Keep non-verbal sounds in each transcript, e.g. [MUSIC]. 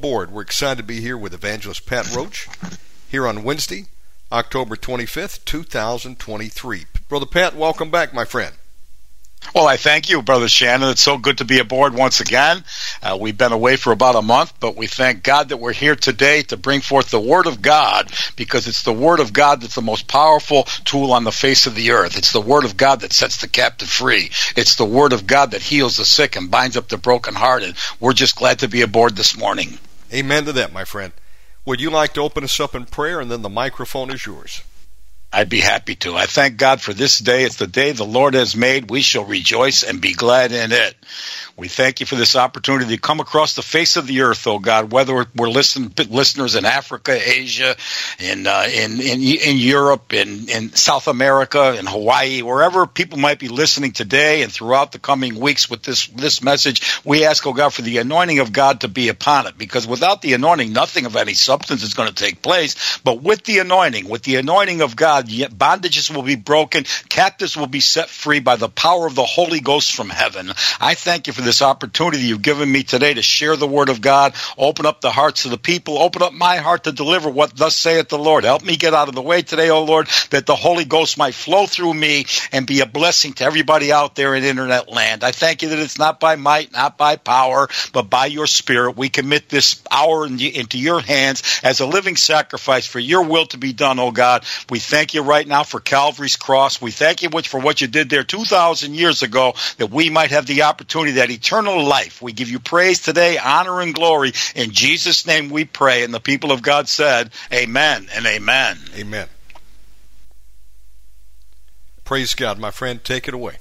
Aboard. We're excited to be here with Evangelist Pat Roach here on Wednesday, October 25th, 2023. Brother Pat, welcome back, my friend. Well, I thank you, Brother Shannon. It's so good to be aboard once again. Uh, we've been away for about a month, but we thank God that we're here today to bring forth the Word of God because it's the Word of God that's the most powerful tool on the face of the earth. It's the Word of God that sets the captive free. It's the Word of God that heals the sick and binds up the brokenhearted. We're just glad to be aboard this morning. Amen to that, my friend. Would you like to open us up in prayer and then the microphone is yours? I'd be happy to. I thank God for this day. It's the day the Lord has made. We shall rejoice and be glad in it. We thank you for this opportunity to come across the face of the earth, oh God, whether we're listen, listeners in Africa, Asia, in, uh, in, in, in Europe, in, in South America, in Hawaii, wherever people might be listening today and throughout the coming weeks with this, this message, we ask, oh God, for the anointing of God to be upon it. Because without the anointing, nothing of any substance is going to take place. But with the anointing, with the anointing of God, bondages will be broken, captives will be set free by the power of the Holy Ghost from heaven. I thank you for this opportunity you've given me today to share the word of God, open up the hearts of the people, open up my heart to deliver what thus saith the Lord. Help me get out of the way today, O Lord, that the Holy Ghost might flow through me and be a blessing to everybody out there in internet land. I thank you that it's not by might, not by power, but by your spirit. We commit this hour into your hands as a living sacrifice for your will to be done, O God. We thank you right now for Calvary's cross. We thank you for what you did there 2,000 years ago that we might have the opportunity, that eternal life. We give you praise today, honor and glory. In Jesus' name we pray. And the people of God said, Amen and Amen. Amen. Praise God, my friend. Take it away.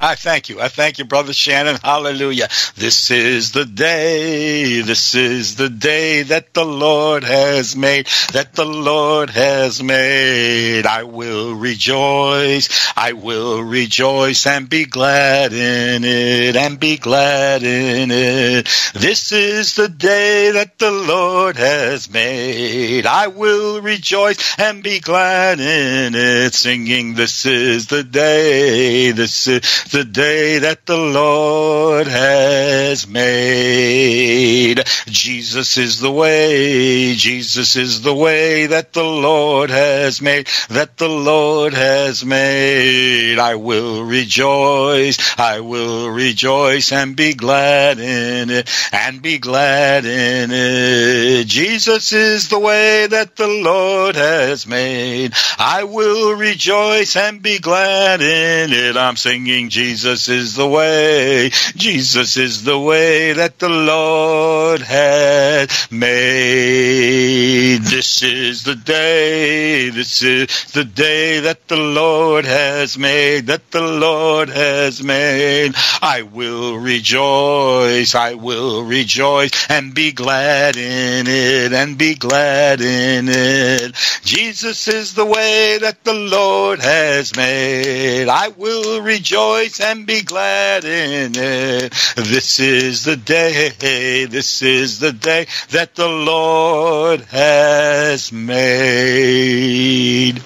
I thank you. I thank you, Brother Shannon. Hallelujah. This is the day. This is the day that the Lord has made, that the Lord has made. I will rejoice. I will rejoice and be glad in it and be glad in it. This is the day that the Lord has made. I will rejoice and be glad in it, singing, this is the day. This is the day that the Lord has made. Jesus is the way, Jesus is the way that the Lord has made, that the Lord has made. I will rejoice, I will rejoice and be glad in it, and be glad in it. Jesus is the way that the Lord has made. I will rejoice and be glad in it. I'm singing Jesus is the way. Jesus is the way that the Lord has made. This is the day. This is the day that the Lord has made. That the Lord has made. I will rejoice. I will rejoice and be glad in it and be glad in it. Jesus is the way that the Lord has made. I will rejoice and be glad in it. This is the day, this is the day that the Lord has made.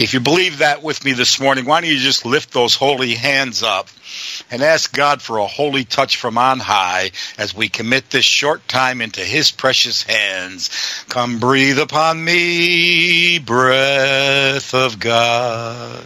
If you believe that with me this morning, why don't you just lift those holy hands up and ask God for a holy touch from on high as we commit this short time into His precious hands. Come breathe upon me, breath of God.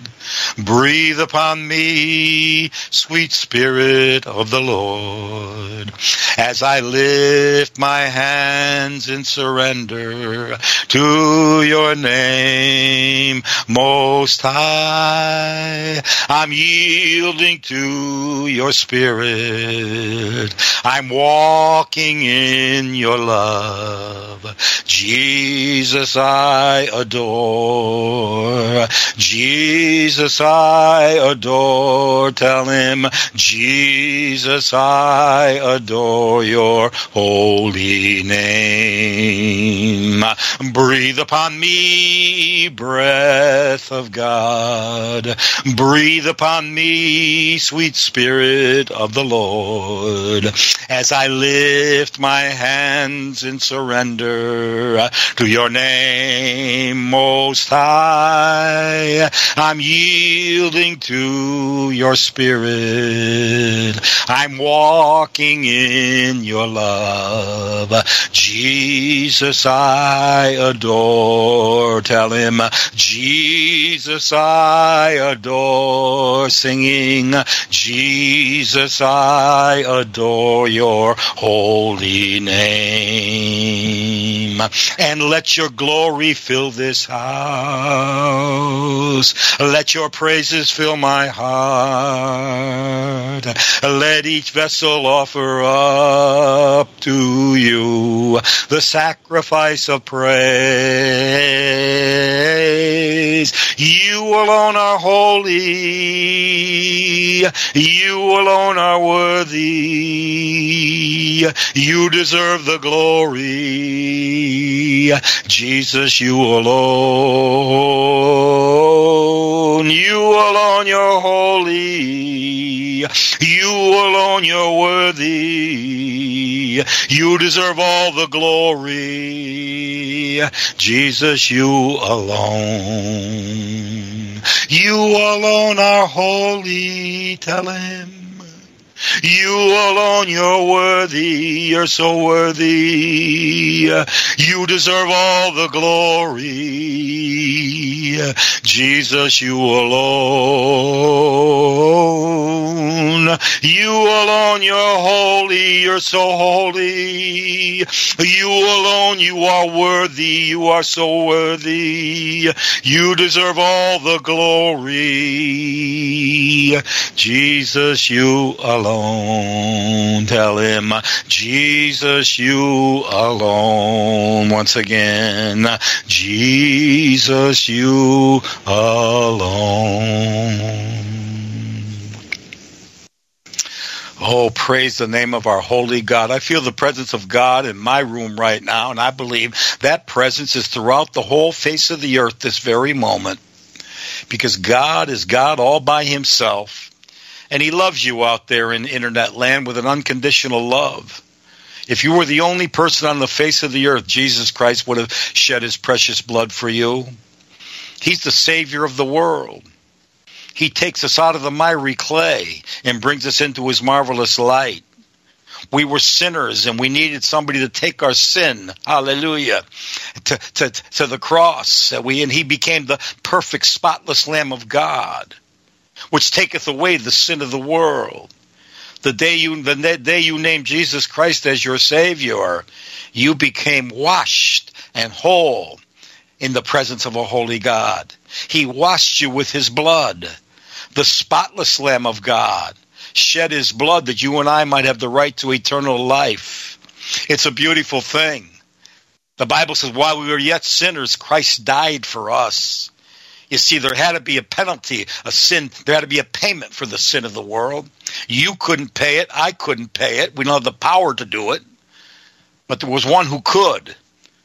Breathe upon me, sweet Spirit of the Lord, as I lift my hands in surrender to your name, Most High. I'm yielding to your Spirit. I'm walking in your love. Jesus, I adore. Jesus, I adore. Tell him, Jesus, I adore your holy name. Breathe upon me, breath of God. Breathe upon me, sweet spirit of the Lord, as I lift my hands in surrender to your name, most high. I'm yielding to your spirit. I'm walking in your love. Jesus, I adore. Tell him, Jesus, I adore. Singing, Jesus, I adore your holy name. And let your glory fill this house. Let your praises fill my heart. Let each vessel offer up to you the sacrifice of praise. You alone are holy. You alone are worthy. You deserve the glory. Jesus, you alone. You alone, you're holy. You alone, you're worthy. You deserve all the glory. Jesus, you alone. You alone are holy. Tell him. You alone, you're worthy. You're so worthy. You deserve all the glory. Jesus, you alone. You alone, you're holy. You're so holy. You alone, you are worthy. You are so worthy. You deserve all the glory. Jesus, you alone alone. Tell him, Jesus, you alone. Once again, Jesus, you alone. Oh, praise the name of our holy God. I feel the presence of God in my room right now, and I believe that presence is throughout the whole face of the earth this very moment. Because God is God all by himself and he loves you out there in internet land with an unconditional love. If you were the only person on the face of the earth, Jesus Christ would have shed his precious blood for you. He's the Savior of the world. He takes us out of the miry clay and brings us into his marvelous light. We were sinners and we needed somebody to take our sin, hallelujah, to, to, to the cross. We, and he became the perfect, spotless Lamb of God which taketh away the sin of the world. The day you the day you named Jesus Christ as your Savior, you became washed and whole in the presence of a holy God. He washed you with his blood. the spotless Lamb of God, shed his blood that you and I might have the right to eternal life. It's a beautiful thing. The Bible says, while we were yet sinners, Christ died for us. You see, there had to be a penalty, a sin, there had to be a payment for the sin of the world. You couldn't pay it, I couldn't pay it. We don't have the power to do it. But there was one who could.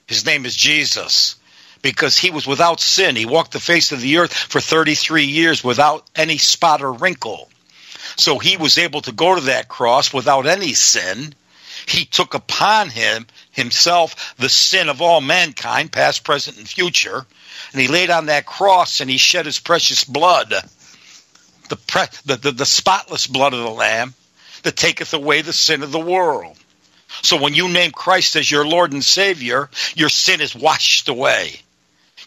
His name is Jesus. Because he was without sin. He walked the face of the earth for 33 years without any spot or wrinkle. So he was able to go to that cross without any sin. He took upon him himself the sin of all mankind, past, present, and future. And he laid on that cross and he shed his precious blood, the, pre- the, the, the spotless blood of the Lamb that taketh away the sin of the world. So when you name Christ as your Lord and Savior, your sin is washed away.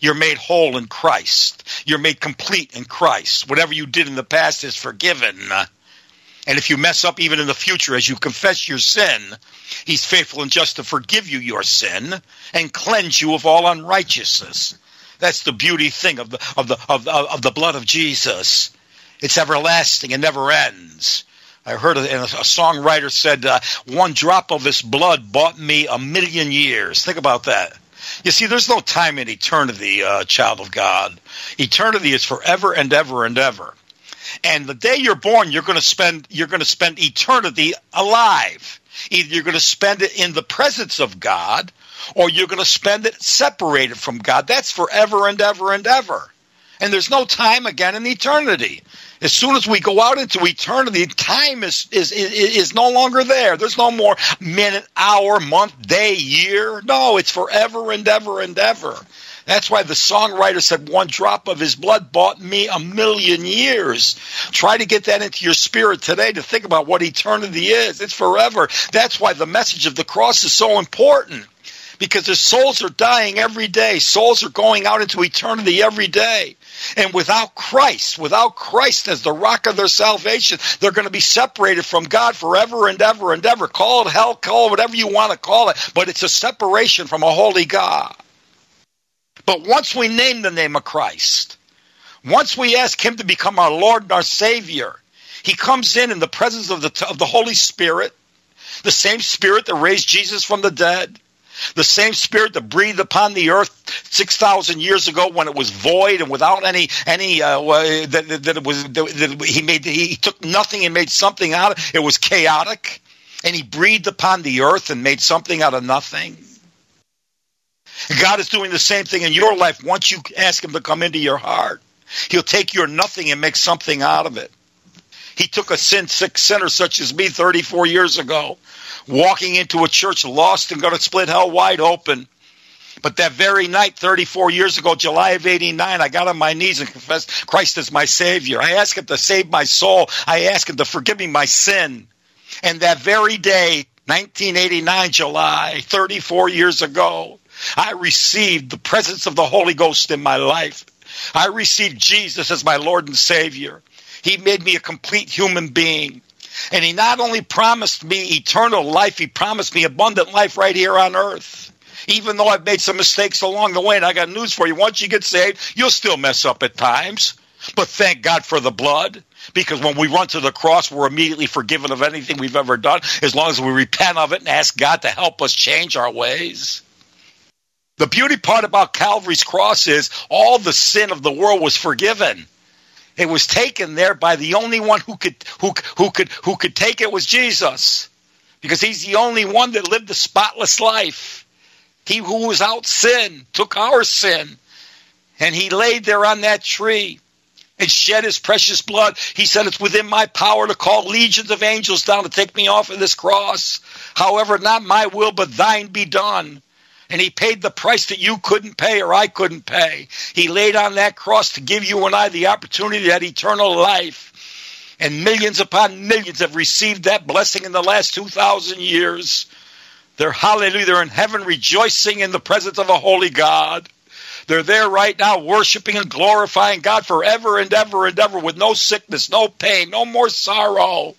You're made whole in Christ. You're made complete in Christ. Whatever you did in the past is forgiven. And if you mess up even in the future as you confess your sin, He's faithful and just to forgive you your sin and cleanse you of all unrighteousness. That's the beauty thing of the of the of, of the blood of Jesus. It's everlasting and never ends. I heard a, a songwriter said, uh, "One drop of His blood bought me a million years." Think about that. You see, there's no time in eternity, uh, child of God. Eternity is forever and ever and ever. And the day you're born, you're going to spend you're going to spend eternity alive. Either you're going to spend it in the presence of God, or you're going to spend it separated from God. That's forever and ever and ever. And there's no time again in eternity. As soon as we go out into eternity, time is, is, is, is no longer there. There's no more minute, hour, month, day, year. No, it's forever and ever and ever. That's why the songwriter said, One drop of his blood bought me a million years. Try to get that into your spirit today to think about what eternity is. It's forever. That's why the message of the cross is so important because their souls are dying every day. Souls are going out into eternity every day. And without Christ, without Christ as the rock of their salvation, they're going to be separated from God forever and ever and ever. Call it hell, call it whatever you want to call it, but it's a separation from a holy God. But once we name the name of Christ, once we ask Him to become our Lord and our Savior, He comes in in the presence of the, of the Holy Spirit, the same Spirit that raised Jesus from the dead, the same spirit that breathed upon the earth 6,000 years ago when it was void and without any, any, uh, that, that it was, that he made, he took nothing and made something out of it. It was chaotic. And he breathed upon the earth and made something out of nothing. God is doing the same thing in your life once you ask him to come into your heart. He'll take your nothing and make something out of it. He took a sin sick sinner such as me 34 years ago walking into a church lost and going to split hell wide open. But that very night, 34 years ago, July of 89, I got on my knees and confessed Christ as my Savior. I asked Him to save my soul. I asked Him to forgive me my sin. And that very day, 1989, July, 34 years ago, I received the presence of the Holy Ghost in my life. I received Jesus as my Lord and Savior. He made me a complete human being. And he not only promised me eternal life, he promised me abundant life right here on earth. Even though I've made some mistakes along the way, and I got news for you. Once you get saved, you'll still mess up at times. But thank God for the blood. Because when we run to the cross, we're immediately forgiven of anything we've ever done, as long as we repent of it and ask God to help us change our ways. The beauty part about Calvary's cross is all the sin of the world was forgiven. It was taken there by the only one who could who who could who could take it was Jesus. Because he's the only one that lived a spotless life. He who was out sin took our sin. And he laid there on that tree and shed his precious blood. He said, It's within my power to call legions of angels down to take me off of this cross. However, not my will, but thine be done and he paid the price that you couldn't pay or I couldn't pay. He laid on that cross to give you and I the opportunity at eternal life. And millions upon millions have received that blessing in the last 2,000 years. They're hallelujah, they're in heaven rejoicing in the presence of a holy God. They're there right now worshiping and glorifying God forever and ever and ever with no sickness, no pain, no more sorrow.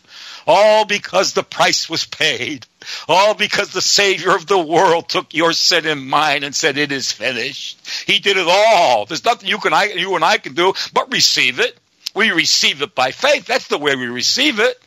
All because the price was paid. All because the Savior of the world took your sin and mine and said, It is finished. He did it all. There's nothing you can I you and I can do but receive it. We receive it by faith. That's the way we receive it.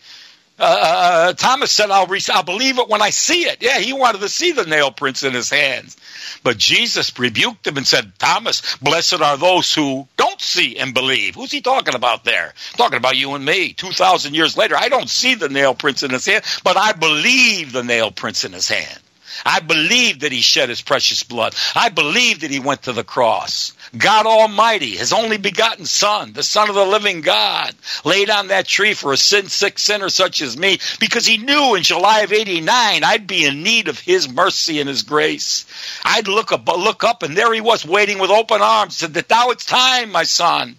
Uh, uh, Thomas said, I'll, re- I'll believe it when I see it. Yeah, he wanted to see the nail prints in his hands. But Jesus rebuked him and said, Thomas, blessed are those who don't see and believe. Who's he talking about there? Talking about you and me. 2,000 years later, I don't see the nail prints in his hand, but I believe the nail prints in his hand. I believe that he shed his precious blood. I believe that he went to the cross. God Almighty, his only begotten Son, the Son of the living God, laid on that tree for a sin sick sinner such as me because he knew in July of 89 I'd be in need of his mercy and his grace. I'd look up, look up and there he was waiting with open arms, said that now it's time, my son.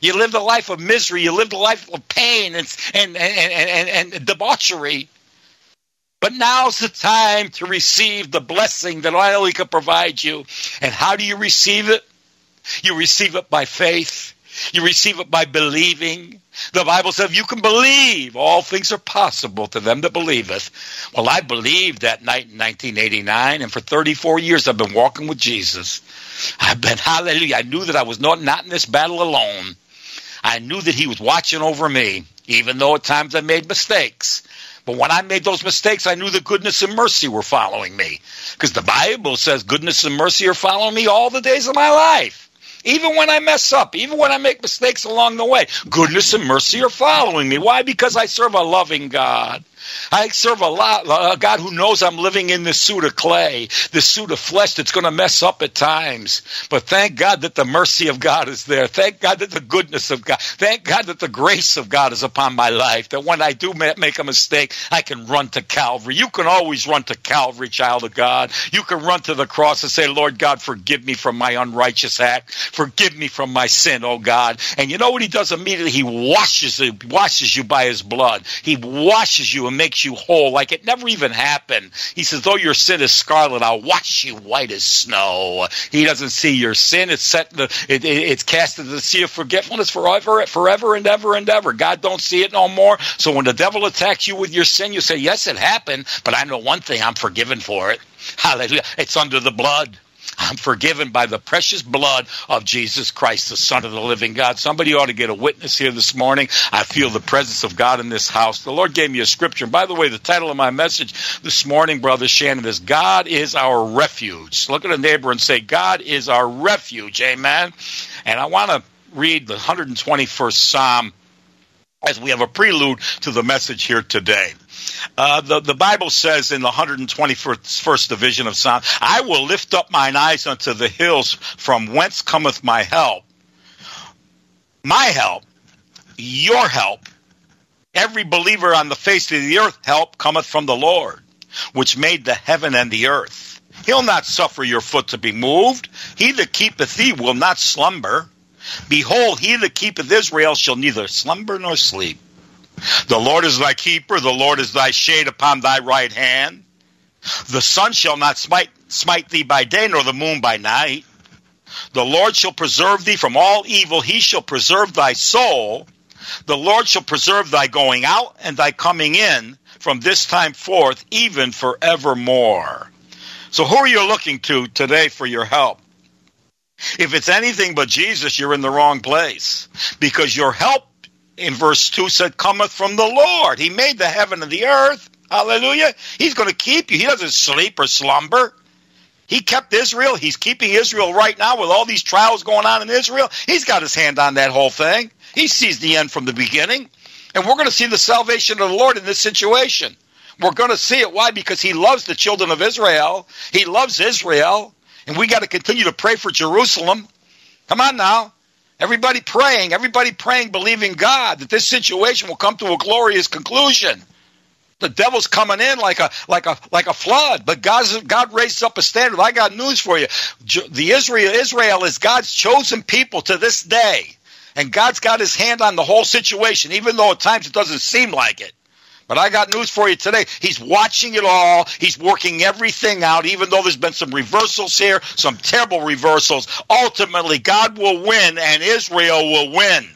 You lived a life of misery. You lived a life of pain and, and, and, and, and debauchery. But now's the time to receive the blessing that I only can provide you. And how do you receive it? You receive it by faith. You receive it by believing. The Bible says you can believe. All things are possible to them that believeth. Well, I believed that night in 1989, and for 34 years I've been walking with Jesus. I've been, [LAUGHS] hallelujah. I knew that I was not, not in this battle alone. I knew that He was watching over me, even though at times I made mistakes. But when I made those mistakes, I knew the goodness and mercy were following me. Because the Bible says goodness and mercy are following me all the days of my life. Even when I mess up, even when I make mistakes along the way, goodness and mercy are following me. Why? Because I serve a loving God. I serve a, lot, a God who knows I'm living in this suit of clay, this suit of flesh that's going to mess up at times. But thank God that the mercy of God is there. Thank God that the goodness of God, thank God that the grace of God is upon my life. That when I do make a mistake, I can run to Calvary. You can always run to Calvary, child of God. You can run to the cross and say, Lord God, forgive me from my unrighteous act. Forgive me from my sin, oh God. And you know what he does immediately? He washes you, washes you by his blood. He washes you and makes you whole like it never even happened. He says, though your sin is scarlet, I'll wash you white as snow. He doesn't see your sin. It's set the, it, it, it's cast into the sea of forgetfulness forever, forever and ever and ever. God don't see it no more. So when the devil attacks you with your sin, you say, yes, it happened, but I know one thing, I'm forgiven for it. Hallelujah. It's under the blood. I'm forgiven by the precious blood of Jesus Christ, the Son of the living God. Somebody ought to get a witness here this morning. I feel the presence of God in this house. The Lord gave me a scripture. And by the way, the title of my message this morning, Brother Shannon, is God is our refuge. Look at a neighbor and say, God is our refuge. Amen. And I want to read the 121st Psalm as we have a prelude to the message here today. Uh, the, the Bible says in the 121st division of Psalm, I will lift up mine eyes unto the hills from whence cometh my help. My help, your help, every believer on the face of the earth help cometh from the Lord, which made the heaven and the earth. He'll not suffer your foot to be moved. He that keepeth thee will not slumber. Behold, he that keepeth Israel shall neither slumber nor sleep. The Lord is thy keeper, the Lord is thy shade upon thy right hand. The sun shall not smite, smite thee by day, nor the moon by night. The Lord shall preserve thee from all evil, he shall preserve thy soul. The Lord shall preserve thy going out and thy coming in from this time forth, even forevermore. So, who are you looking to today for your help? If it's anything but Jesus, you're in the wrong place because your help in verse 2 said, cometh from the Lord. He made the heaven and the earth. Hallelujah. He's going to keep you. He doesn't sleep or slumber. He kept Israel. He's keeping Israel right now with all these trials going on in Israel. He's got his hand on that whole thing. He sees the end from the beginning. And we're going to see the salvation of the Lord in this situation. We're going to see it. Why? Because he loves the children of Israel. He loves Israel. And we got to continue to pray for Jerusalem. Come on now. Everybody praying, everybody praying, believing God that this situation will come to a glorious conclusion. The devil's coming in like a like a like a flood, but God's, God raises up a standard. I got news for you. The Israel Israel is God's chosen people to this day, and God's got His hand on the whole situation, even though at times it doesn't seem like it. But I got news for you today. He's watching it all. He's working everything out, even though there's been some reversals here, some terrible reversals. Ultimately, God will win and Israel will win.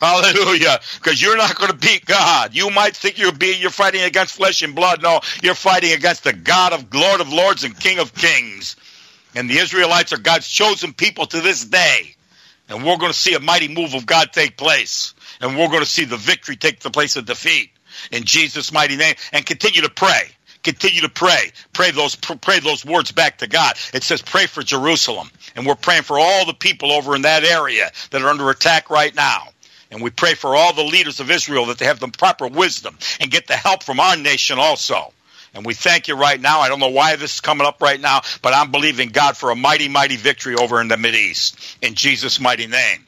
Hallelujah. Because you're not going to beat God. You might think you're being, you're fighting against flesh and blood. No, you're fighting against the God of Lord of Lords and King of Kings. And the Israelites are God's chosen people to this day. And we're going to see a mighty move of God take place. And we're going to see the victory take the place of defeat in Jesus' mighty name. And continue to pray. Continue to pray. Pray those pray those words back to God. It says pray for Jerusalem. And we're praying for all the people over in that area that are under attack right now. And we pray for all the leaders of Israel that they have the proper wisdom and get the help from our nation also. And we thank you right now. I don't know why this is coming up right now, but I'm believing God for a mighty, mighty victory over in the East in Jesus' mighty name.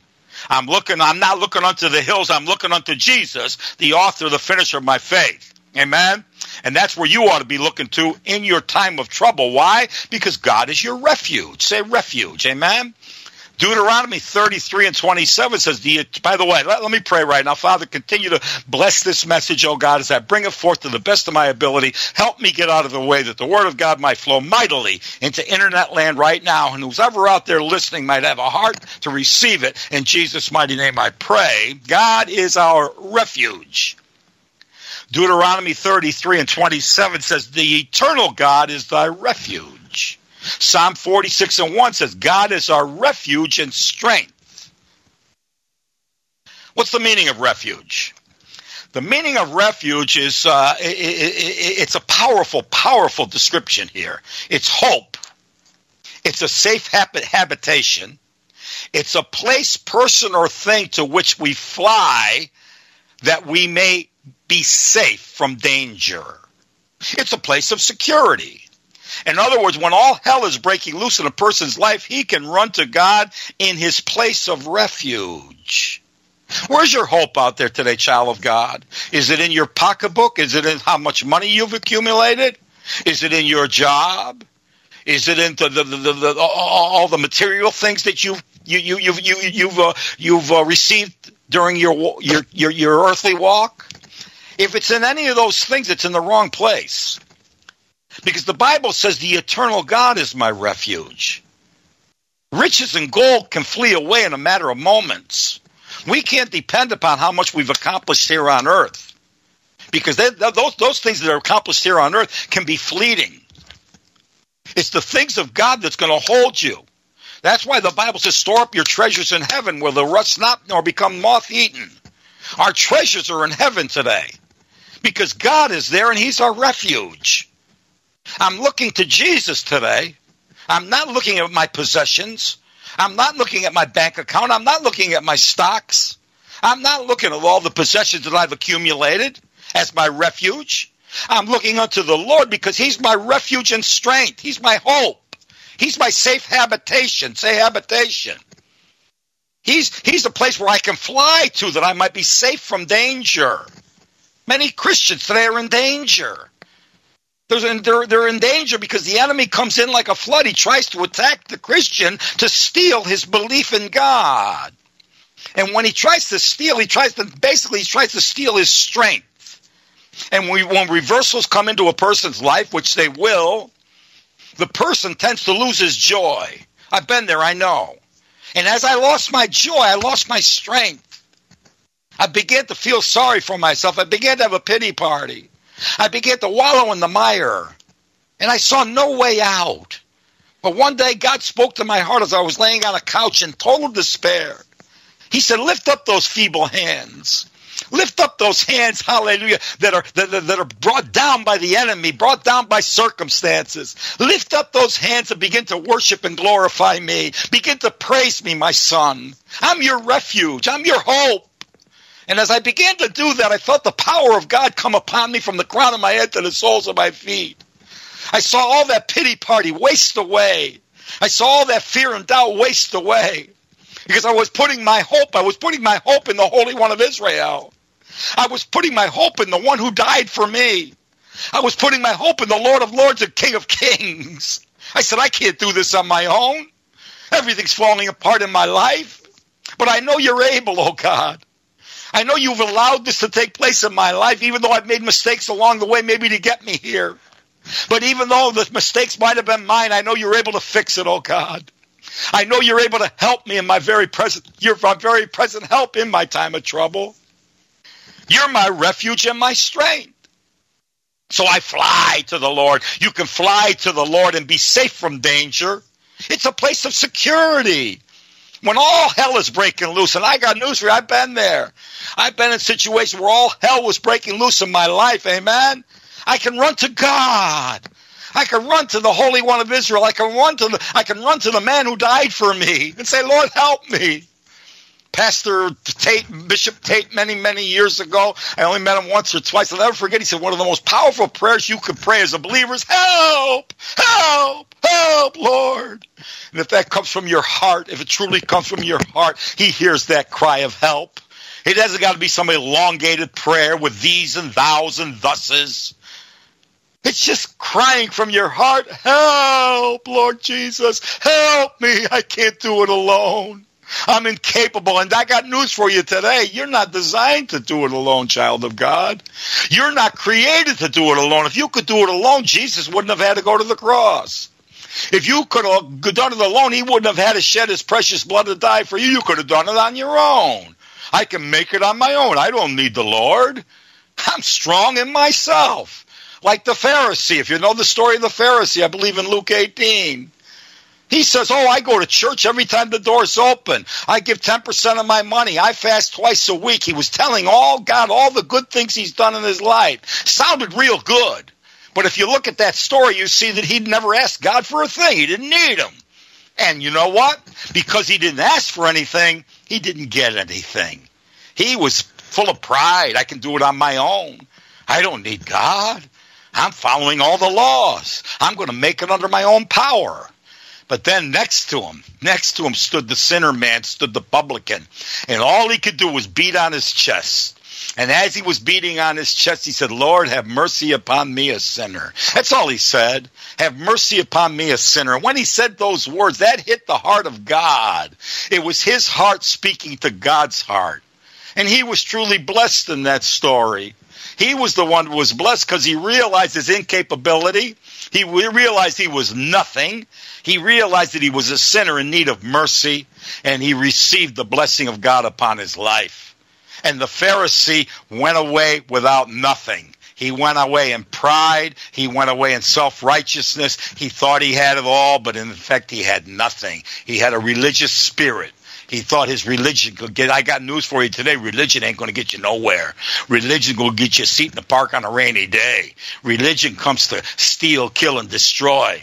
I'm looking, I'm not looking unto the hills, I'm looking unto Jesus, the author, the finisher of my faith. Amen. And that's where you ought to be looking to in your time of trouble. Why? Because God is your refuge. Say refuge. Amen. Deuteronomy 33 and 27 says, the, by the way, let, let, me pray right now. Father, continue to bless this message, oh God, as I bring it forth to the best of my ability. Help me get out of the way that the word of God might flow mightily into internet land right now. And who's ever out there listening might have a heart to receive it. In Jesus' mighty name I pray. God is our refuge. Deuteronomy 33 and 27 says, The eternal God is thy refuge. Psalm 46 and 1 says, God is our refuge and strength. What's the meaning of refuge? The meaning of refuge is uh, it, it, it's a powerful, powerful description here. It's hope. It's a safe habitation. It's a place, person, or thing to which we fly that we may be safe from danger. It's a place of security. In other words, when all hell is breaking loose in a person's life, he can run to God in his place of refuge. Where's your hope out there today, child of God? Is it in your pocketbook? Is it in how much money you've accumulated? Is it in your job? Is it in the, the, the, the all the material things that you've you, you, you've you, you've uh, you've uh, received during your, your your your earthly walk? If it's in any of those things, it's in the wrong place. Because the Bible says the eternal God is my refuge. Riches and gold can flee away in a matter of moments. We can't depend upon how much we've accomplished here on earth. Because they, those, those things that are accomplished here on earth can be fleeting. It's the things of God that's going to hold you. That's why the Bible says, store up your treasures in heaven where the rust not nor become moth eaten. Our treasures are in heaven today because God is there and He's our refuge. I'm looking to Jesus today. I'm not looking at my possessions. I'm not looking at my bank account. I'm not looking at my stocks. I'm not looking at all the possessions that I've accumulated as my refuge. I'm looking unto the Lord because He's my refuge and strength. He's my hope. He's my safe habitation. Say habitation. He's, he's the place where I can fly to that I might be safe from danger. Many Christians today are in danger. They're, they're in danger because the enemy comes in like a flood. He tries to attack the Christian to steal his belief in God. And when he tries to steal, he tries to basically he tries to steal his strength. And we, when reversals come into a person's life, which they will, the person tends to lose his joy. I've been there, I know. And as I lost my joy, I lost my strength. I began to feel sorry for myself. I began to have a pity party. I began to wallow in the mire, and I saw no way out. But one day God spoke to my heart as I was laying on a couch in total despair. He said, Lift up those feeble hands. Lift up those hands, hallelujah, that are, that, that are brought down by the enemy, brought down by circumstances. Lift up those hands and begin to worship and glorify me. Begin to praise me, my son. I'm your refuge. I'm your hope. And as I began to do that, I felt the power of God come upon me from the crown of my head to the soles of my feet. I saw all that pity party waste away. I saw all that fear and doubt waste away. Because I was putting my hope, I was putting my hope in the Holy One of Israel. I was putting my hope in the one who died for me. I was putting my hope in the Lord of Lords and King of Kings. I said, I can't do this on my own. Everything's falling apart in my life. But I know you're able, oh God. I know you've allowed this to take place in my life, even though I've made mistakes along the way, maybe to get me here. But even though the mistakes might have been mine, I know you're able to fix it, oh God. I know you're able to help me in my very present, you're my very present help in my time of trouble. You're my refuge and my strength. So I fly to the Lord. You can fly to the Lord and be safe from danger. It's a place of security. When all hell is breaking loose, and I got news for you, I've been there. I've been in situations where all hell was breaking loose in my life, amen? I can run to God. I can run to the Holy One of Israel. I can run to the I can run to the man who died for me and say, Lord, help me. Pastor Tate, Bishop Tate, many, many years ago. I only met him once or twice. I'll never forget. He said one of the most powerful prayers you could pray as a believer is help, help, help, Lord. And if that comes from your heart, if it truly comes from your heart, he hears that cry of help. It hasn't got to be some elongated prayer with these and thous and thuses. It's just crying from your heart, help, Lord Jesus, help me. I can't do it alone. I'm incapable. And I got news for you today. You're not designed to do it alone, child of God. You're not created to do it alone. If you could do it alone, Jesus wouldn't have had to go to the cross. If you could have done it alone, he wouldn't have had to shed his precious blood to die for you. You could have done it on your own. I can make it on my own. I don't need the Lord. I'm strong in myself. Like the Pharisee. If you know the story of the Pharisee, I believe in Luke 18. He says, Oh, I go to church every time the door's open. I give 10% of my money. I fast twice a week. He was telling all God all the good things he's done in his life. Sounded real good. But if you look at that story, you see that he'd never asked God for a thing. He didn't need him. And you know what? Because he didn't ask for anything, he didn't get anything. He was full of pride. I can do it on my own. I don't need God. I'm following all the laws. I'm going to make it under my own power. But then next to him, next to him stood the sinner man, stood the publican. And all he could do was beat on his chest. And as he was beating on his chest, he said, Lord, have mercy upon me, a sinner. That's all he said. Have mercy upon me, a sinner. And when he said those words, that hit the heart of God. It was his heart speaking to God's heart. And he was truly blessed in that story. He was the one who was blessed because he realized his incapability. He realized he was nothing. He realized that he was a sinner in need of mercy, and he received the blessing of God upon his life. And the Pharisee went away without nothing. He went away in pride. He went away in self righteousness. He thought he had it all, but in fact, he had nothing. He had a religious spirit. He thought his religion could get. I got news for you today. Religion ain't going to get you nowhere. Religion will get you a seat in the park on a rainy day. Religion comes to steal, kill, and destroy.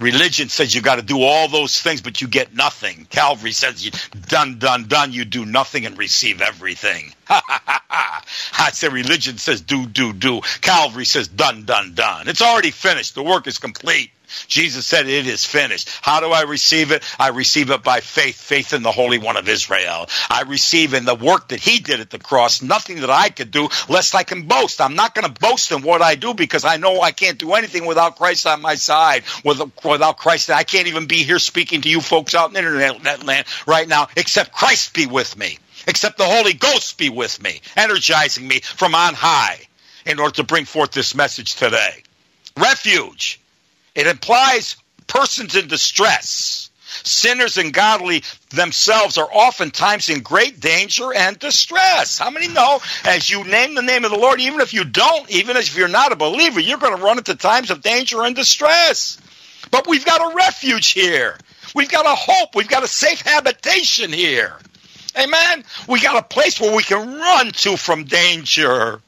Religion says you got to do all those things, but you get nothing. Calvary says you done, done, done. You do nothing and receive everything. [LAUGHS] Ha, ha, ha, ha. I say religion says do, do, do. Calvary says done, done, done. It's already finished. The work is complete. Jesus said, It is finished. How do I receive it? I receive it by faith, faith in the Holy One of Israel. I receive in the work that He did at the cross, nothing that I could do, lest I can boast. I'm not going to boast in what I do because I know I can't do anything without Christ on my side. Without Christ, I can't even be here speaking to you folks out in internet land right now, except Christ be with me, except the Holy Ghost be with me, energizing me from on high in order to bring forth this message today. Refuge. It implies persons in distress. Sinners and godly themselves are oftentimes in great danger and distress. How many know as you name the name of the Lord, even if you don't, even if you're not a believer, you're going to run into times of danger and distress. But we've got a refuge here. We've got a hope. We've got a safe habitation here. Amen. We got a place where we can run to from danger.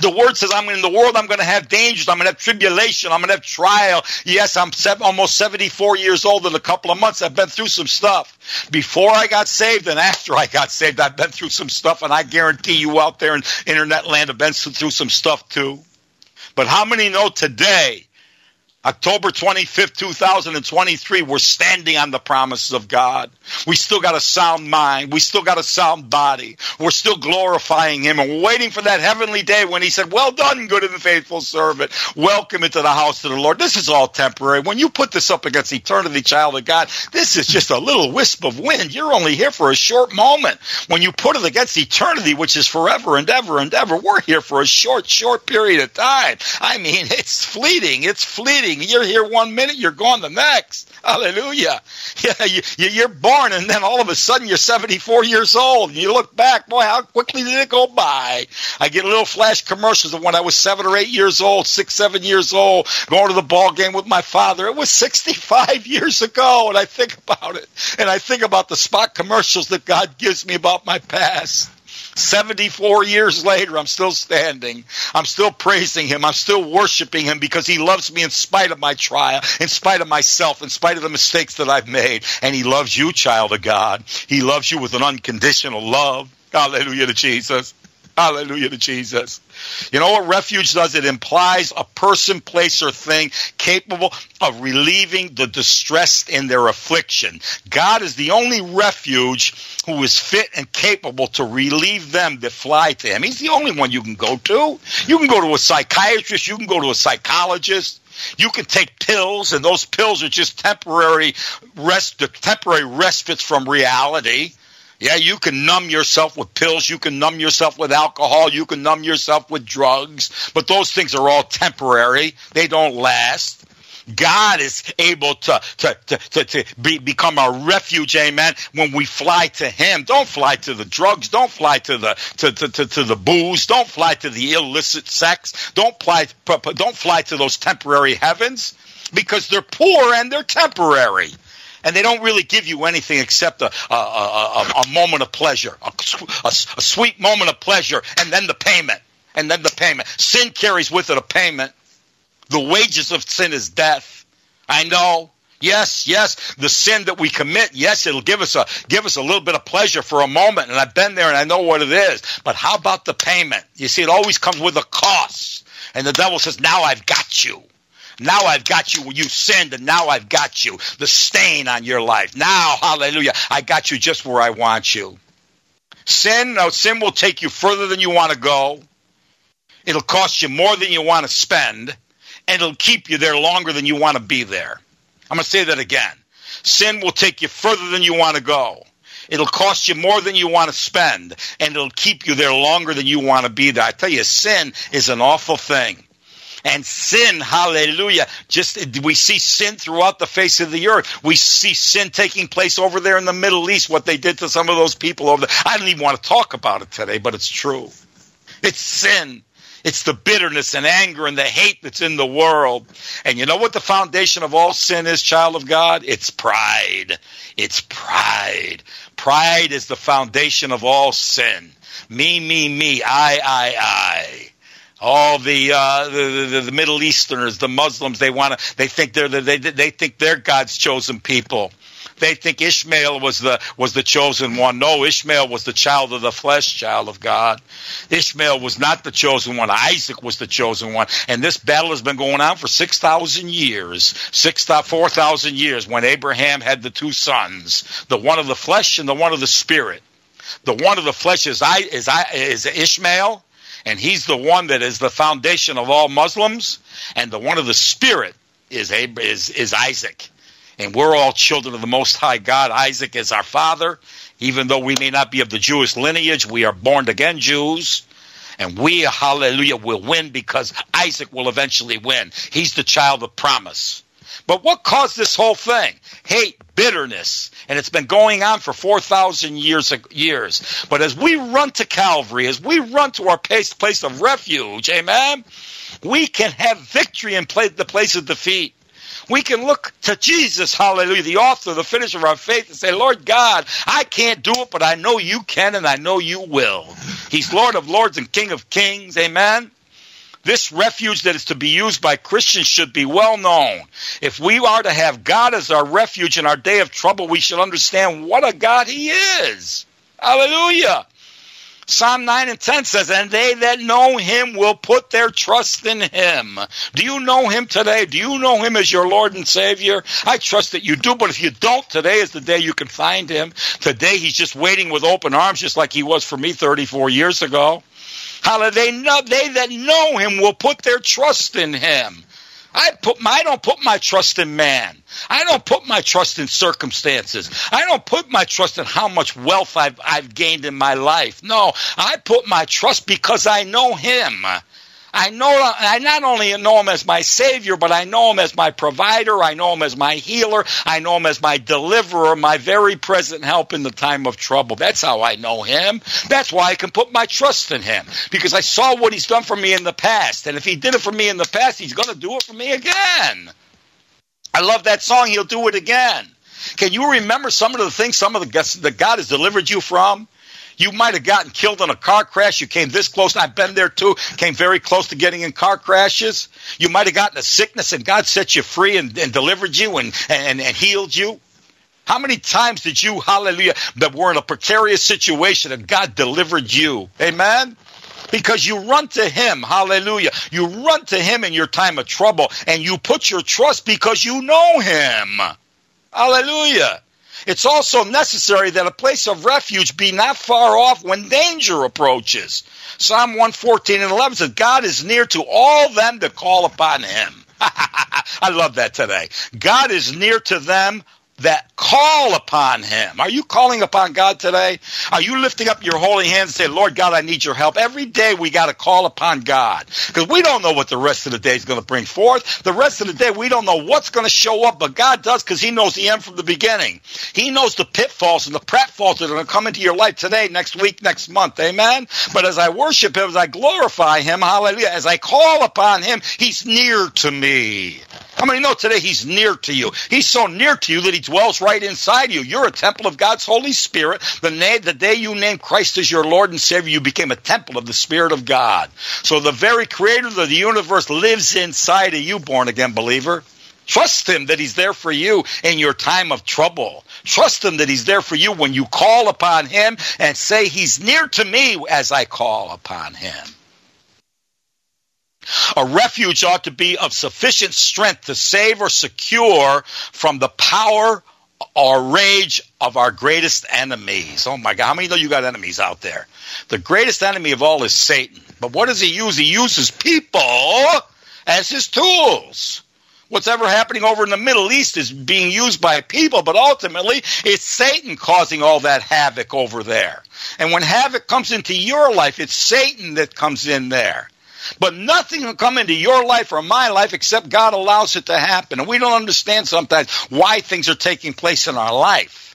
The word says, I'm in the world, I'm going to have dangers, I'm going to have tribulation, I'm going to have trial. Yes, I'm seven, almost 74 years old in a couple of months. I've been through some stuff. Before I got saved and after I got saved, I've been through some stuff, and I guarantee you out there in internet land have been through some stuff too. But how many know today October 25th, 2023, we're standing on the promises of God. We still got a sound mind. We still got a sound body. We're still glorifying Him and we're waiting for that heavenly day when He said, Well done, good and faithful servant. Welcome into the house of the Lord. This is all temporary. When you put this up against eternity, child of God, this is just a little wisp of wind. You're only here for a short moment. When you put it against eternity, which is forever and ever and ever, we're here for a short, short period of time. I mean, [LAUGHS] it's fleeting. It's fleeting You're here one minute, you're gone the next. Hallelujah. [LAUGHS] Yeah, you, you're born, and then all of a sudden you're 74 years old. And you look back, boy, how quickly did it go by? I get little flash commercials of when I was seven or eight years old, six, seven years old, going to the ball game with my father. It was 65 [LAUGHS] years ago, and I think about it. And I think about the spot commercials that God gives me about my past. 74 years later, I'm still standing. I'm still praising Him. I'm still worshiping Him because He loves me in spite of my trial, in spite of myself, in spite of the mistakes that I've made. And He loves you, child of God. He loves you with an unconditional love. Hallelujah to Jesus. Hallelujah to Jesus. You know what refuge does? It implies a person, place, or thing capable of relieving the distressed in their affliction. God is the only refuge who is fit and capable to relieve them that fly to Him. He's the only one you can go to. You can go to a psychiatrist, you can go to a psychologist. You can take pills, and those pills are just temporary rest, temporary respites from reality. Yeah, you can numb yourself with pills, you can numb yourself with alcohol, you can numb yourself with drugs, but those things are all temporary. They don't last. God is able to, to, to, to, be, become our refuge, amen, when we fly to Him. Don't fly to the drugs. Don't fly to the, to, to, to the booze. Don't fly to the illicit sex. Don't fly, don't fly to those temporary heavens because they're poor and they're temporary and they don't really give you anything except a, a, a, a moment of pleasure, a, a, sweet moment of pleasure, and then the payment, and then the payment. Sin carries with it a payment. The wages of sin is death. I know. Yes, yes, the sin that we commit, yes, it'll give us a give us a little bit of pleasure for a moment, and I've been there and I know what it is. But how about the payment? You see, it always comes with a cost. And the devil says, Now I've got you. Now I've got you. You sinned, and now I've got you. The stain on your life. Now, hallelujah, I got you just where I want you. Sin, no, sin will take you further than you want to go. It'll cost you more than you want to spend, and it'll keep you there longer than you want to be there. I'm going to say that again. Sin will take you further than you want to go. It'll cost you more than you want to spend, and it'll keep you there longer than you want to be there. I tell you, sin is an awful thing and sin, hallelujah. Just we see sin throughout the face of the earth. We see sin taking place over there in the Middle East, what they did to some of those people over there. I don't even want to talk about it today, but it's true. It's sin. It's the bitterness and anger and the hate that's in the world. And you know what the foundation of all sin is, child of God? It's pride. It's pride. Pride is the foundation of all sin. Me, me, me, I, I, I all the, uh, the, the, the Middle Easterners, the Muslims, they want to, they think they're the, they they think they're God's chosen people. They think Ishmael was the was the chosen one. No, Ishmael was the child of the flesh, child of God. Ishmael was not the chosen one. Isaac was the chosen one. And this battle has been going on for six thousand years, six four thousand years. When Abraham had the two sons, the one of the flesh and the one of the spirit. The one of the flesh is I is I is Ishmael and he's the one that is the foundation of all Muslims, and the one of the Spirit is is is Isaac, and we're all children of the Most High God. Isaac is our father, even though we may not be of the Jewish lineage. We are born again Jews. And we, hallelujah, will win because Isaac will eventually win. He's the child of promise. But what caused this whole thing? Hate, bitterness, and it's been going on for 4,000 years, years. But as we run to Calvary, as we run to our place, place of refuge, amen, we can have victory in place, the place of defeat. We can look to Jesus, hallelujah, the author, the finisher of our faith, and say, Lord God, I can't do it, but I know you can and I know you will. He's Lord of lords and King of kings, amen. This refuge that is to be used by Christians should be well known. If we are to have God as our refuge in our day of trouble, we should understand what a God He is. Hallelujah. Psalm 9 and 10 says, And they that know him will put their trust in him. Do you know him today? Do you know him as your Lord and Savior? I trust that you do, but if you don't, today is the day you can find him. Today he's just waiting with open arms, just like he was for me 34 years ago. Hallelujah. They, know, they that know him will put their trust in him. I put my, I don't put my trust in man. I don't put my trust in circumstances. I don't put my trust in how much wealth I've, I've gained in my life. No, I put my trust because I know him. I know I not only know him as my savior, but I know him as my provider, I know him as my healer, I know him as my deliverer, my very present help in the time of trouble. That's how I know him. That's why I can put my trust in him because I saw what he's done for me in the past. And if he did it for me in the past, he's going to do it for me again. I love that song, he'll do it again. Can you remember some of the things some of the that God has delivered you from? You might have gotten killed in a car crash. You came this close. I've been there too. Came very close to getting in car crashes. You might have gotten a sickness and God set you free and, and delivered you and, and, and healed you. How many times did you, hallelujah, that were in a precarious situation and God delivered you? Amen? Because you run to Him, hallelujah. You run to Him in your time of trouble and you put your trust because you know Him. Hallelujah. It's also necessary that a place of refuge be not far off when danger approaches. Psalm 114 and 11 says, God is near to all them that call upon him. [LAUGHS] I love that today. God is near to them that call upon him. Are you calling upon God today? Are you lifting up your holy hands and say, Lord God, I need your help? Every day we got to call upon God because we don't know what the rest of the day is going to bring forth. The rest of the day we don't know what's going to show up, but God does because he knows the end from the beginning. He knows the pitfalls and the pratfalls that are going to come into your life today, next week, next month. Amen. But as I worship him, as I glorify him, hallelujah, as I call upon him, he's near to me. How many know today he's near to you? He's so near to you that he dwells right inside you. You're a temple of God's Holy Spirit. The, na- the day you named Christ as your Lord and Savior, you became a temple of the Spirit of God. So the very creator of the universe lives inside of you, born again believer. Trust him that he's there for you in your time of trouble. Trust him that he's there for you when you call upon him and say, He's near to me as I call upon him. A refuge ought to be of sufficient strength to save or secure from the power or rage of our greatest enemies. Oh my God, how many know you got enemies out there? The greatest enemy of all is Satan. But what does he use? He uses people as his tools. What's ever happening over in the Middle East is being used by people, but ultimately it's Satan causing all that havoc over there. And when havoc comes into your life, it's Satan that comes in there. But nothing will come into your life or my life except God allows it to happen. And we don't understand sometimes why things are taking place in our life.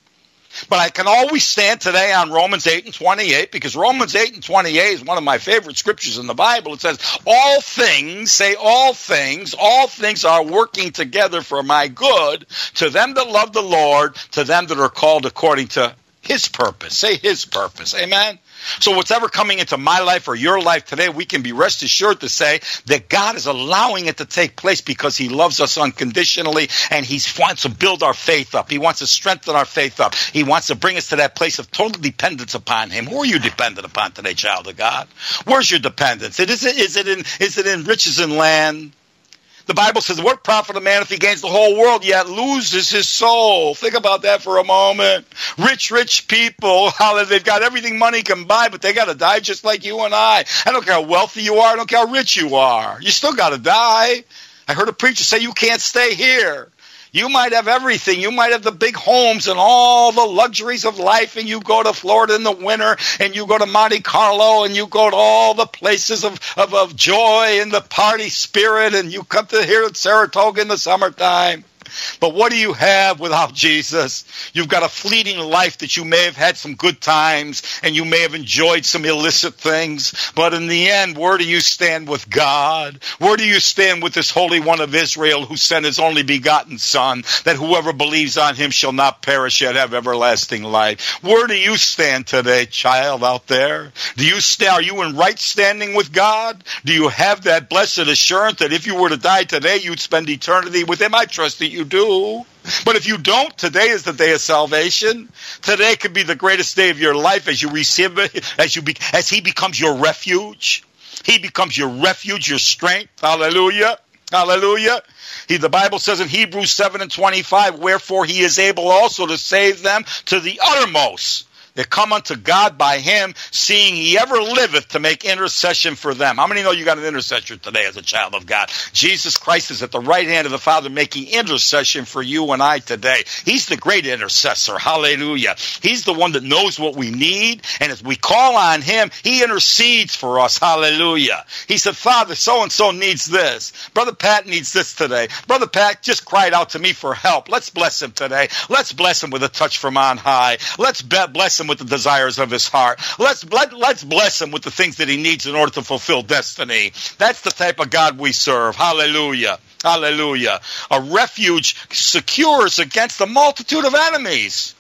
But I can always stand today on Romans 8 and 28 because Romans 8 and 28 is one of my favorite scriptures in the Bible. It says, All things, say all things, all things are working together for my good to them that love the Lord, to them that are called according to his purpose. Say his purpose. Amen. So, what's ever coming into my life or your life today, we can be rest assured to say that God is allowing it to take place because He loves us unconditionally and He wants to build our faith up. He wants to strengthen our faith up. He wants to bring us to that place of total dependence upon Him. Who are you dependent upon today, child of God? Where's your dependence? Is it, is it, in, is it in riches and land? The Bible says, What profit a man if he gains the whole world yet loses his soul? Think about that for a moment. Rich, rich people, [LAUGHS] how they've got everything money can buy, but they got to die just like you and I. I don't care how wealthy you are, I don't care how rich you are. You still got to die. I heard a preacher say, You can't stay here. You might have everything. You might have the big homes and all the luxuries of life, and you go to Florida in the winter, and you go to Monte Carlo, and you go to all the places of, of, of joy and the party spirit, and you come to here at Saratoga in the summertime. But what do you have without [LAUGHS] Jesus? You've got a fleeting life that you may have had some good times and you may have enjoyed some illicit things. But in the end, where do you stand with God? Where do you stand with this Holy One of Israel who sent his only begotten Son, that whoever believes on him shall not perish yet have everlasting life? Where do you stand today, child out there? Do you stand, are you in right standing with God? Do you have that blessed assurance that if you were to die today, you'd spend eternity with him? I trust that you you do. But if you don't, today is the day of salvation. Today could be the greatest day of your life as you receive it, as you be, as He becomes your refuge. He becomes your refuge, your strength. Hallelujah. Hallelujah. He, the Bible says in Hebrews 7 and 25, wherefore he is able also to save them to the uttermost that come unto God by him, seeing he ever liveth to make intercession for them. How many know you got an intercessor today as a child of God? Jesus Christ is at the right hand of the Father making intercession for you and I today. He's the great intercessor. Hallelujah. He's the one that knows what we need, and as we call on him, he intercedes for us. Hallelujah. He said, Father, so and so needs this. Brother Pat needs this today. Brother Pat just cried out to me for help. Let's bless him today. Let's bless him with a touch from on high. Let's bless him with the desires of his heart. Let's let, let's bless him with the things that he needs in order to fulfill destiny. That's the type of God we serve. Hallelujah. Hallelujah. A refuge secures against a multitude of enemies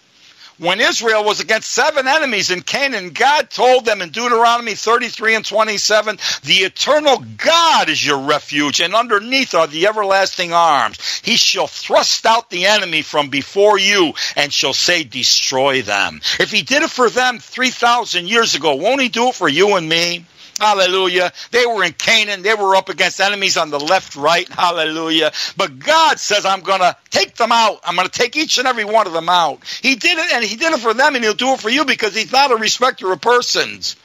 when Israel was against seven enemies in Canaan, God told them in Deuteronomy 33 and 27, the eternal God is your refuge, and underneath are the everlasting arms. He shall thrust out the enemy from before you and shall say, destroy them. If he did it for them 3,000 years ago, won't he do it for you and me? Hallelujah. They were in Canaan. They were up against enemies on the left, right. Hallelujah. But God says, I'm going to take them out. I'm going to take each and every one of them out. He did it, and He did it for them, and He'll do it for you because He's not a respecter of persons.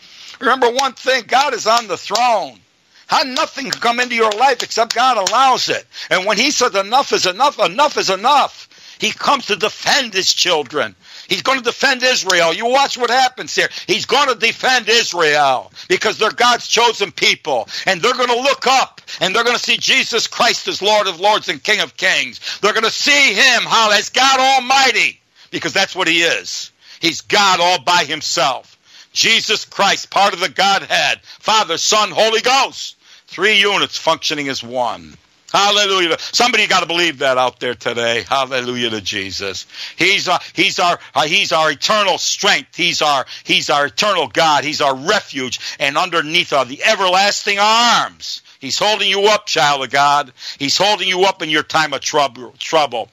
Remember one thing God is on the throne. How nothing can come into your life except God allows it. And when He says enough is enough, enough is enough. He comes to defend his children. He's going to defend Israel. You watch what happens here. He's going to defend Israel because they're God's chosen people. And they're going to look up and they're going to see Jesus Christ as Lord of Lords and King of Kings. They're going to see him how as God Almighty because that's what he is. He's God all by himself. Jesus Christ, part of the Godhead, Father, Son, Holy Ghost. Three units functioning as one. Hallelujah. Somebody got to believe that out there today. Hallelujah to Jesus. He's our, he's our, uh, he's our eternal strength. He's our, he's our eternal God. He's our refuge. And underneath are the everlasting arms. He's holding you up, child of God. He's holding you up in your time of trouble. trouble.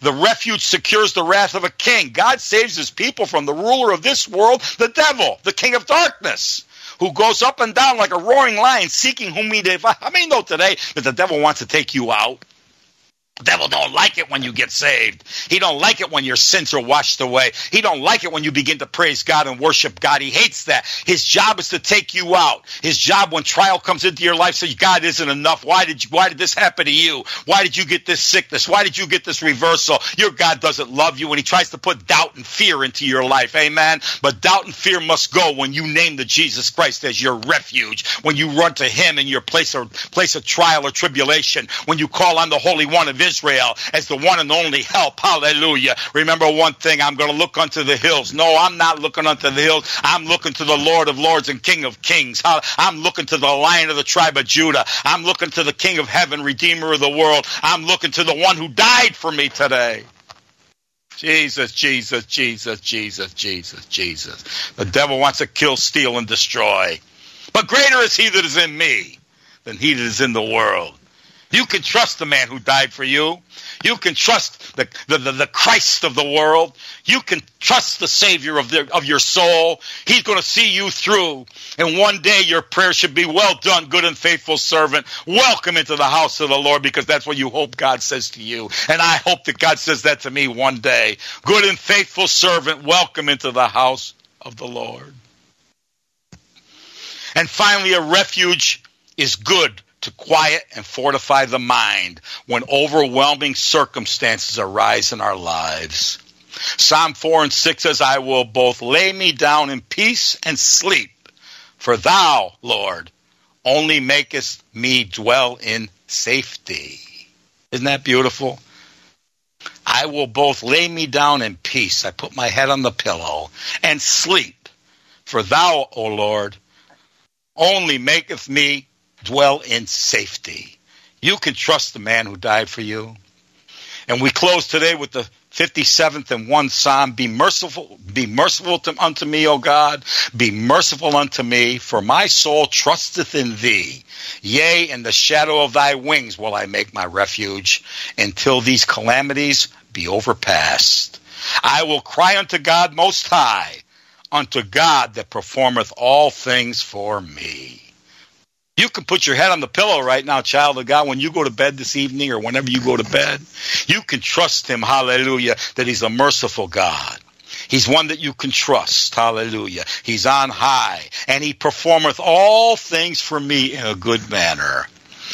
The refuge secures the wrath of a king. God saves his people from the ruler of this world, the devil, the king of darkness who goes up and down like a roaring lion seeking whom he devour. I mean, know today that the devil wants to take you out. Devil don't like it when you get saved. He don't like it when your sins are washed away. He don't like it when you begin to praise God and worship God. He hates that. His job is to take you out. His job when trial comes into your life says God isn't enough. Why did you, why did this happen to you? Why did you get this sickness? Why did you get this reversal? Your God doesn't love you and he tries to put doubt and fear into your life. Amen. But doubt and fear must go when you name the Jesus Christ as your refuge. When you run to him in your place of place of trial or tribulation. When you call on the Holy One of Israel as the one and only help. Hallelujah. Remember one thing, I'm going to look unto the hills. No, I'm not looking unto the hills. I'm looking to the Lord of Lords and King of Kings. I'm looking to the Lion of the tribe of Judah. I'm looking to the King of Heaven, Redeemer of the world. I'm looking to the one who died for me today. Jesus, Jesus, Jesus, Jesus, Jesus, Jesus. The devil wants to kill, steal, and destroy. But greater is he that is in me than he that is in the world. You can trust the man who died for you. You can trust the, the, the, the Christ of the world. You can trust the Savior of, the, of your soul. He's going to see you through. And one day your prayer should be, Well done, good and faithful servant. Welcome into the house of the Lord because that's what you hope God says to you. And I hope that God says that to me one day. Good and faithful servant, welcome into the house of the Lord. And finally, a refuge is good to quiet and fortify the mind when overwhelming circumstances arise in our lives. Psalm 4 and 6 says, I will both lay me down in peace and sleep, for thou, Lord, only makest me dwell in safety. Isn't that beautiful? I will both lay me down in peace. I put my head on the pillow and sleep. For thou, O Lord, only maketh me dwell in safety. You can trust the man who died for you. And we close today with the 57th and 1 Psalm. Be merciful, be merciful to, unto me, O God. Be merciful unto me, for my soul trusteth in thee. Yea, in the shadow of thy wings will I make my refuge until these calamities be overpassed. I will cry unto God most high, unto God that performeth all things for me. You can put your head on the pillow right now, child of God, when you go to bed this evening or whenever you go to bed. You can trust Him, hallelujah, that He's a merciful God. He's one that you can trust. Hallelujah. He's on high, and he performeth all things for me in a good manner.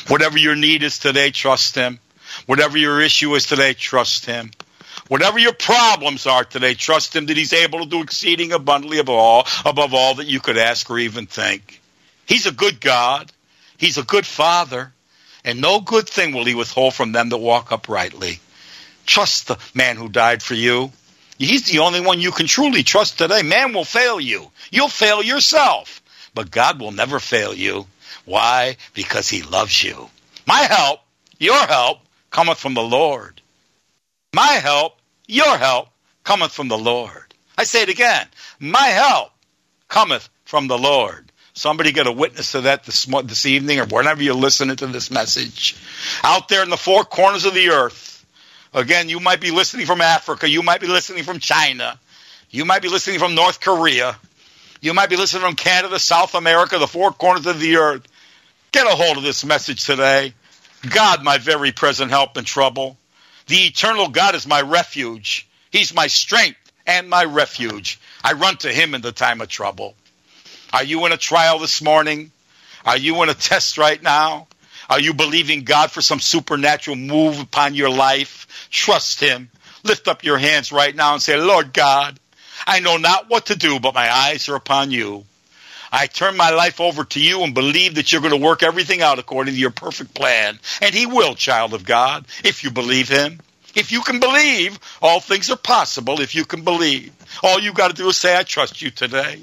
Whatever your need is today, trust him. Whatever your issue is today, trust him. Whatever your problems are today, trust him that he's able to do exceeding abundantly of all, above all that you could ask or even think. He's a good God. He's a good father. And no good thing will he withhold from them that walk uprightly. Trust the man who died for you. He's the only one you can truly trust today. Man will fail you. You'll fail yourself. But God will never fail you. Why? Because he loves you. My help, your help, cometh from the Lord. My help, your help, cometh from the Lord. I say it again. My help cometh from the Lord. Somebody get a witness to that this, this evening or whenever you're listening to this message. Out there in the four corners of the earth, Again, you might be listening from Africa. You might be listening from China. You might be listening from North Korea. You might be listening from Canada, South America, the four corners of the earth. Get a hold of this message today. God, my very present help in trouble. The eternal God is my refuge. He's my strength and my refuge. I run to him in the time of trouble. Are you in a trial this morning? Are you in a test right now? Are you believing God for some supernatural move upon your life? Trust Him. Lift up your hands right now and say, Lord God, I know not what to do, but my eyes are upon you. I turn my life over to you and believe that you're going to work everything out according to your perfect plan. And He will, child of God, if you believe Him. If you can believe, all things are possible if you can believe. All you got to do is say, I trust you today.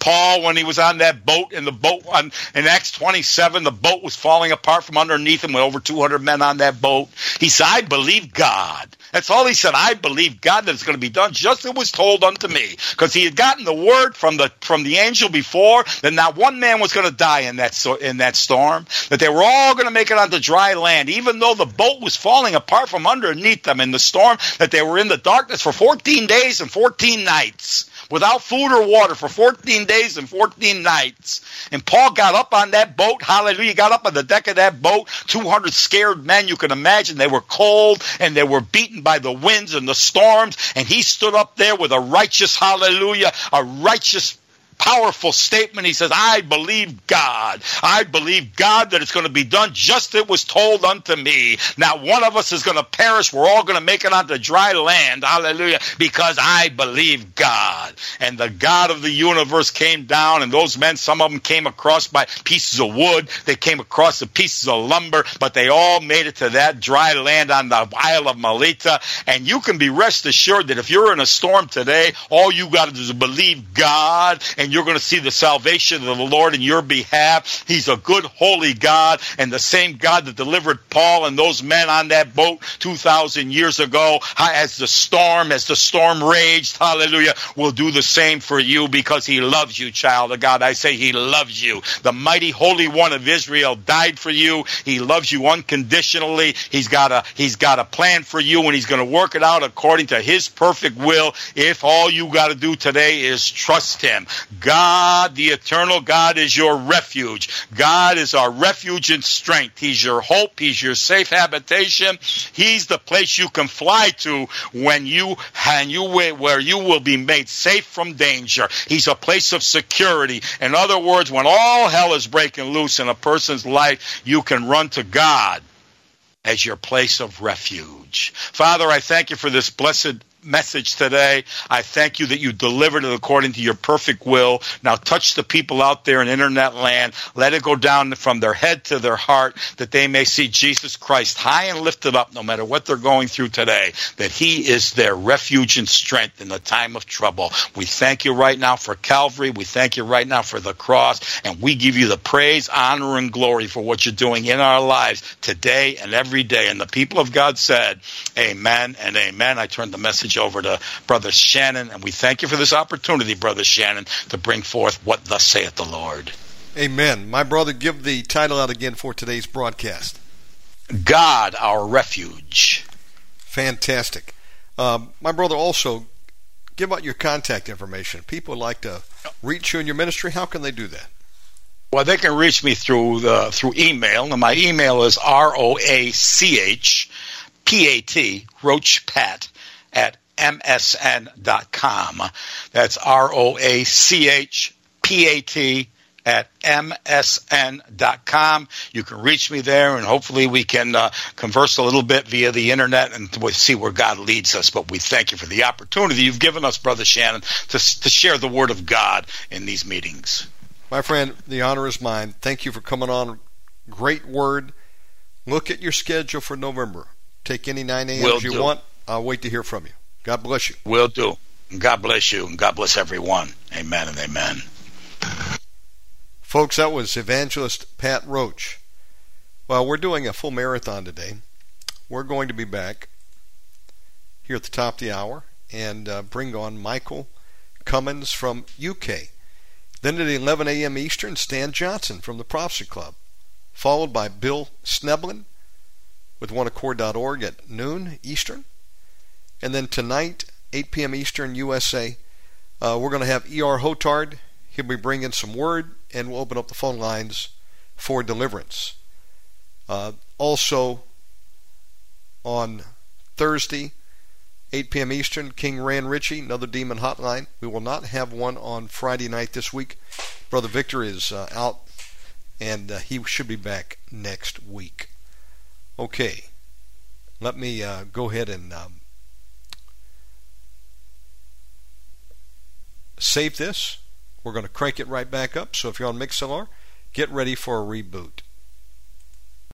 Paul when he was on that boat and the boat on in Acts 27 the boat was falling apart from underneath him with over 200 men on that boat. He said I believe God. That's all he said. I believe God that it's going to be done just as it was told unto me. Because he had gotten the word from the from the angel before that not one man was going to die in that in that storm that they were all going to make it onto dry land even though the boat was falling apart from underneath them in the storm that they were in the darkness for 14 days and 14 nights without food or water for 14 days and 14 nights. And Paul got up on that boat. Hallelujah. Got up on the deck of that boat. 200 scared men. You can imagine they were cold and they were beaten by the winds and the storms. And he stood up there with a righteous hallelujah, a righteous powerful statement. He says, I believe God. I believe God that it's going to be done just as it was told unto me. Now, one of us is going to perish. We're all going to make it onto dry land. Hallelujah. Because I believe God. And the God of the universe came down, and those men, some of them came across by pieces of wood. They came across the pieces of lumber, but they all made it to that dry land on the Isle of Melita. And you can be rest assured that if you're in a storm today, all you got to do is believe God and and you're going to see the salvation of the Lord in your behalf. He's a good, holy God, and the same God that delivered Paul and those men on that boat 2,000 years ago, as the storm, as the storm raged, hallelujah, will do the same for you because he loves you, child of God. I say he loves you. The mighty Holy One of Israel died for you. He loves you unconditionally. He's got a, he's got a plan for you and he's going to work it out according to his perfect will if all you got to do today is trust him. God, the eternal God, is your refuge. God is our refuge and strength. He's your hope. He's your safe habitation. He's the place you can fly to when you and you where you will be made safe from danger. He's a place of security. In other words, when all hell is breaking loose in a person's life, you can run to God as your place of refuge. Father, I thank you for this blessed message today. I thank you that you delivered it according to your perfect will. Now touch the people out there in internet land. Let it go down from their head to their heart that they may see Jesus Christ high and lifted up no matter what they're going through today, that he is their refuge and strength in the time of trouble. We thank you right now for Calvary. We thank you right now for the cross. And we give you the praise, honor, and glory for what you're doing in our lives today and every day. And the people of God said, Amen and amen. I turn the message message over to Brother Shannon, and we thank you for this opportunity, Brother Shannon, to bring forth what thus saith the Lord. Amen. My brother, give the title out again for today's broadcast. God, our refuge. Fantastic. Um, my brother, also give out your contact information. People like to reach you in your ministry. How can they do that? Well, they can reach me through the through email, and my email is r o a c h p a t roach pat at msn.com. That's R O A C H P A T at msn.com. You can reach me there, and hopefully we can uh, converse a little bit via the internet and we'll see where God leads us. But we thank you for the opportunity you've given us, Brother Shannon, to, to share the Word of God in these meetings. My friend, the honor is mine. Thank you for coming on. Great word. Look at your schedule for November. Take any 9 a.m. You do. want. I'll wait to hear from you. God bless you. Will do. And God bless you, and God bless everyone. Amen and amen. Folks, that was evangelist Pat Roach. Well, we're doing a full marathon today. We're going to be back here at the top of the hour and uh, bring on Michael Cummins from UK. Then at 11 a.m. Eastern, Stan Johnson from the Prophecy Club, followed by Bill Sneblin with oneaccord.org at noon Eastern. And then tonight, 8 p.m. Eastern, USA, uh, we're going to have E.R. Hotard. He'll be bringing some word, and we'll open up the phone lines for deliverance. Uh, also, on Thursday, 8 p.m. Eastern, King Ran Ritchie, another Demon Hotline. We will not have one on Friday night this week. Brother Victor is uh, out, and uh, he should be back next week. Okay, let me uh, go ahead and um, save this. We're going to crank it right back up. So if you're on Mixlr, get ready for a reboot.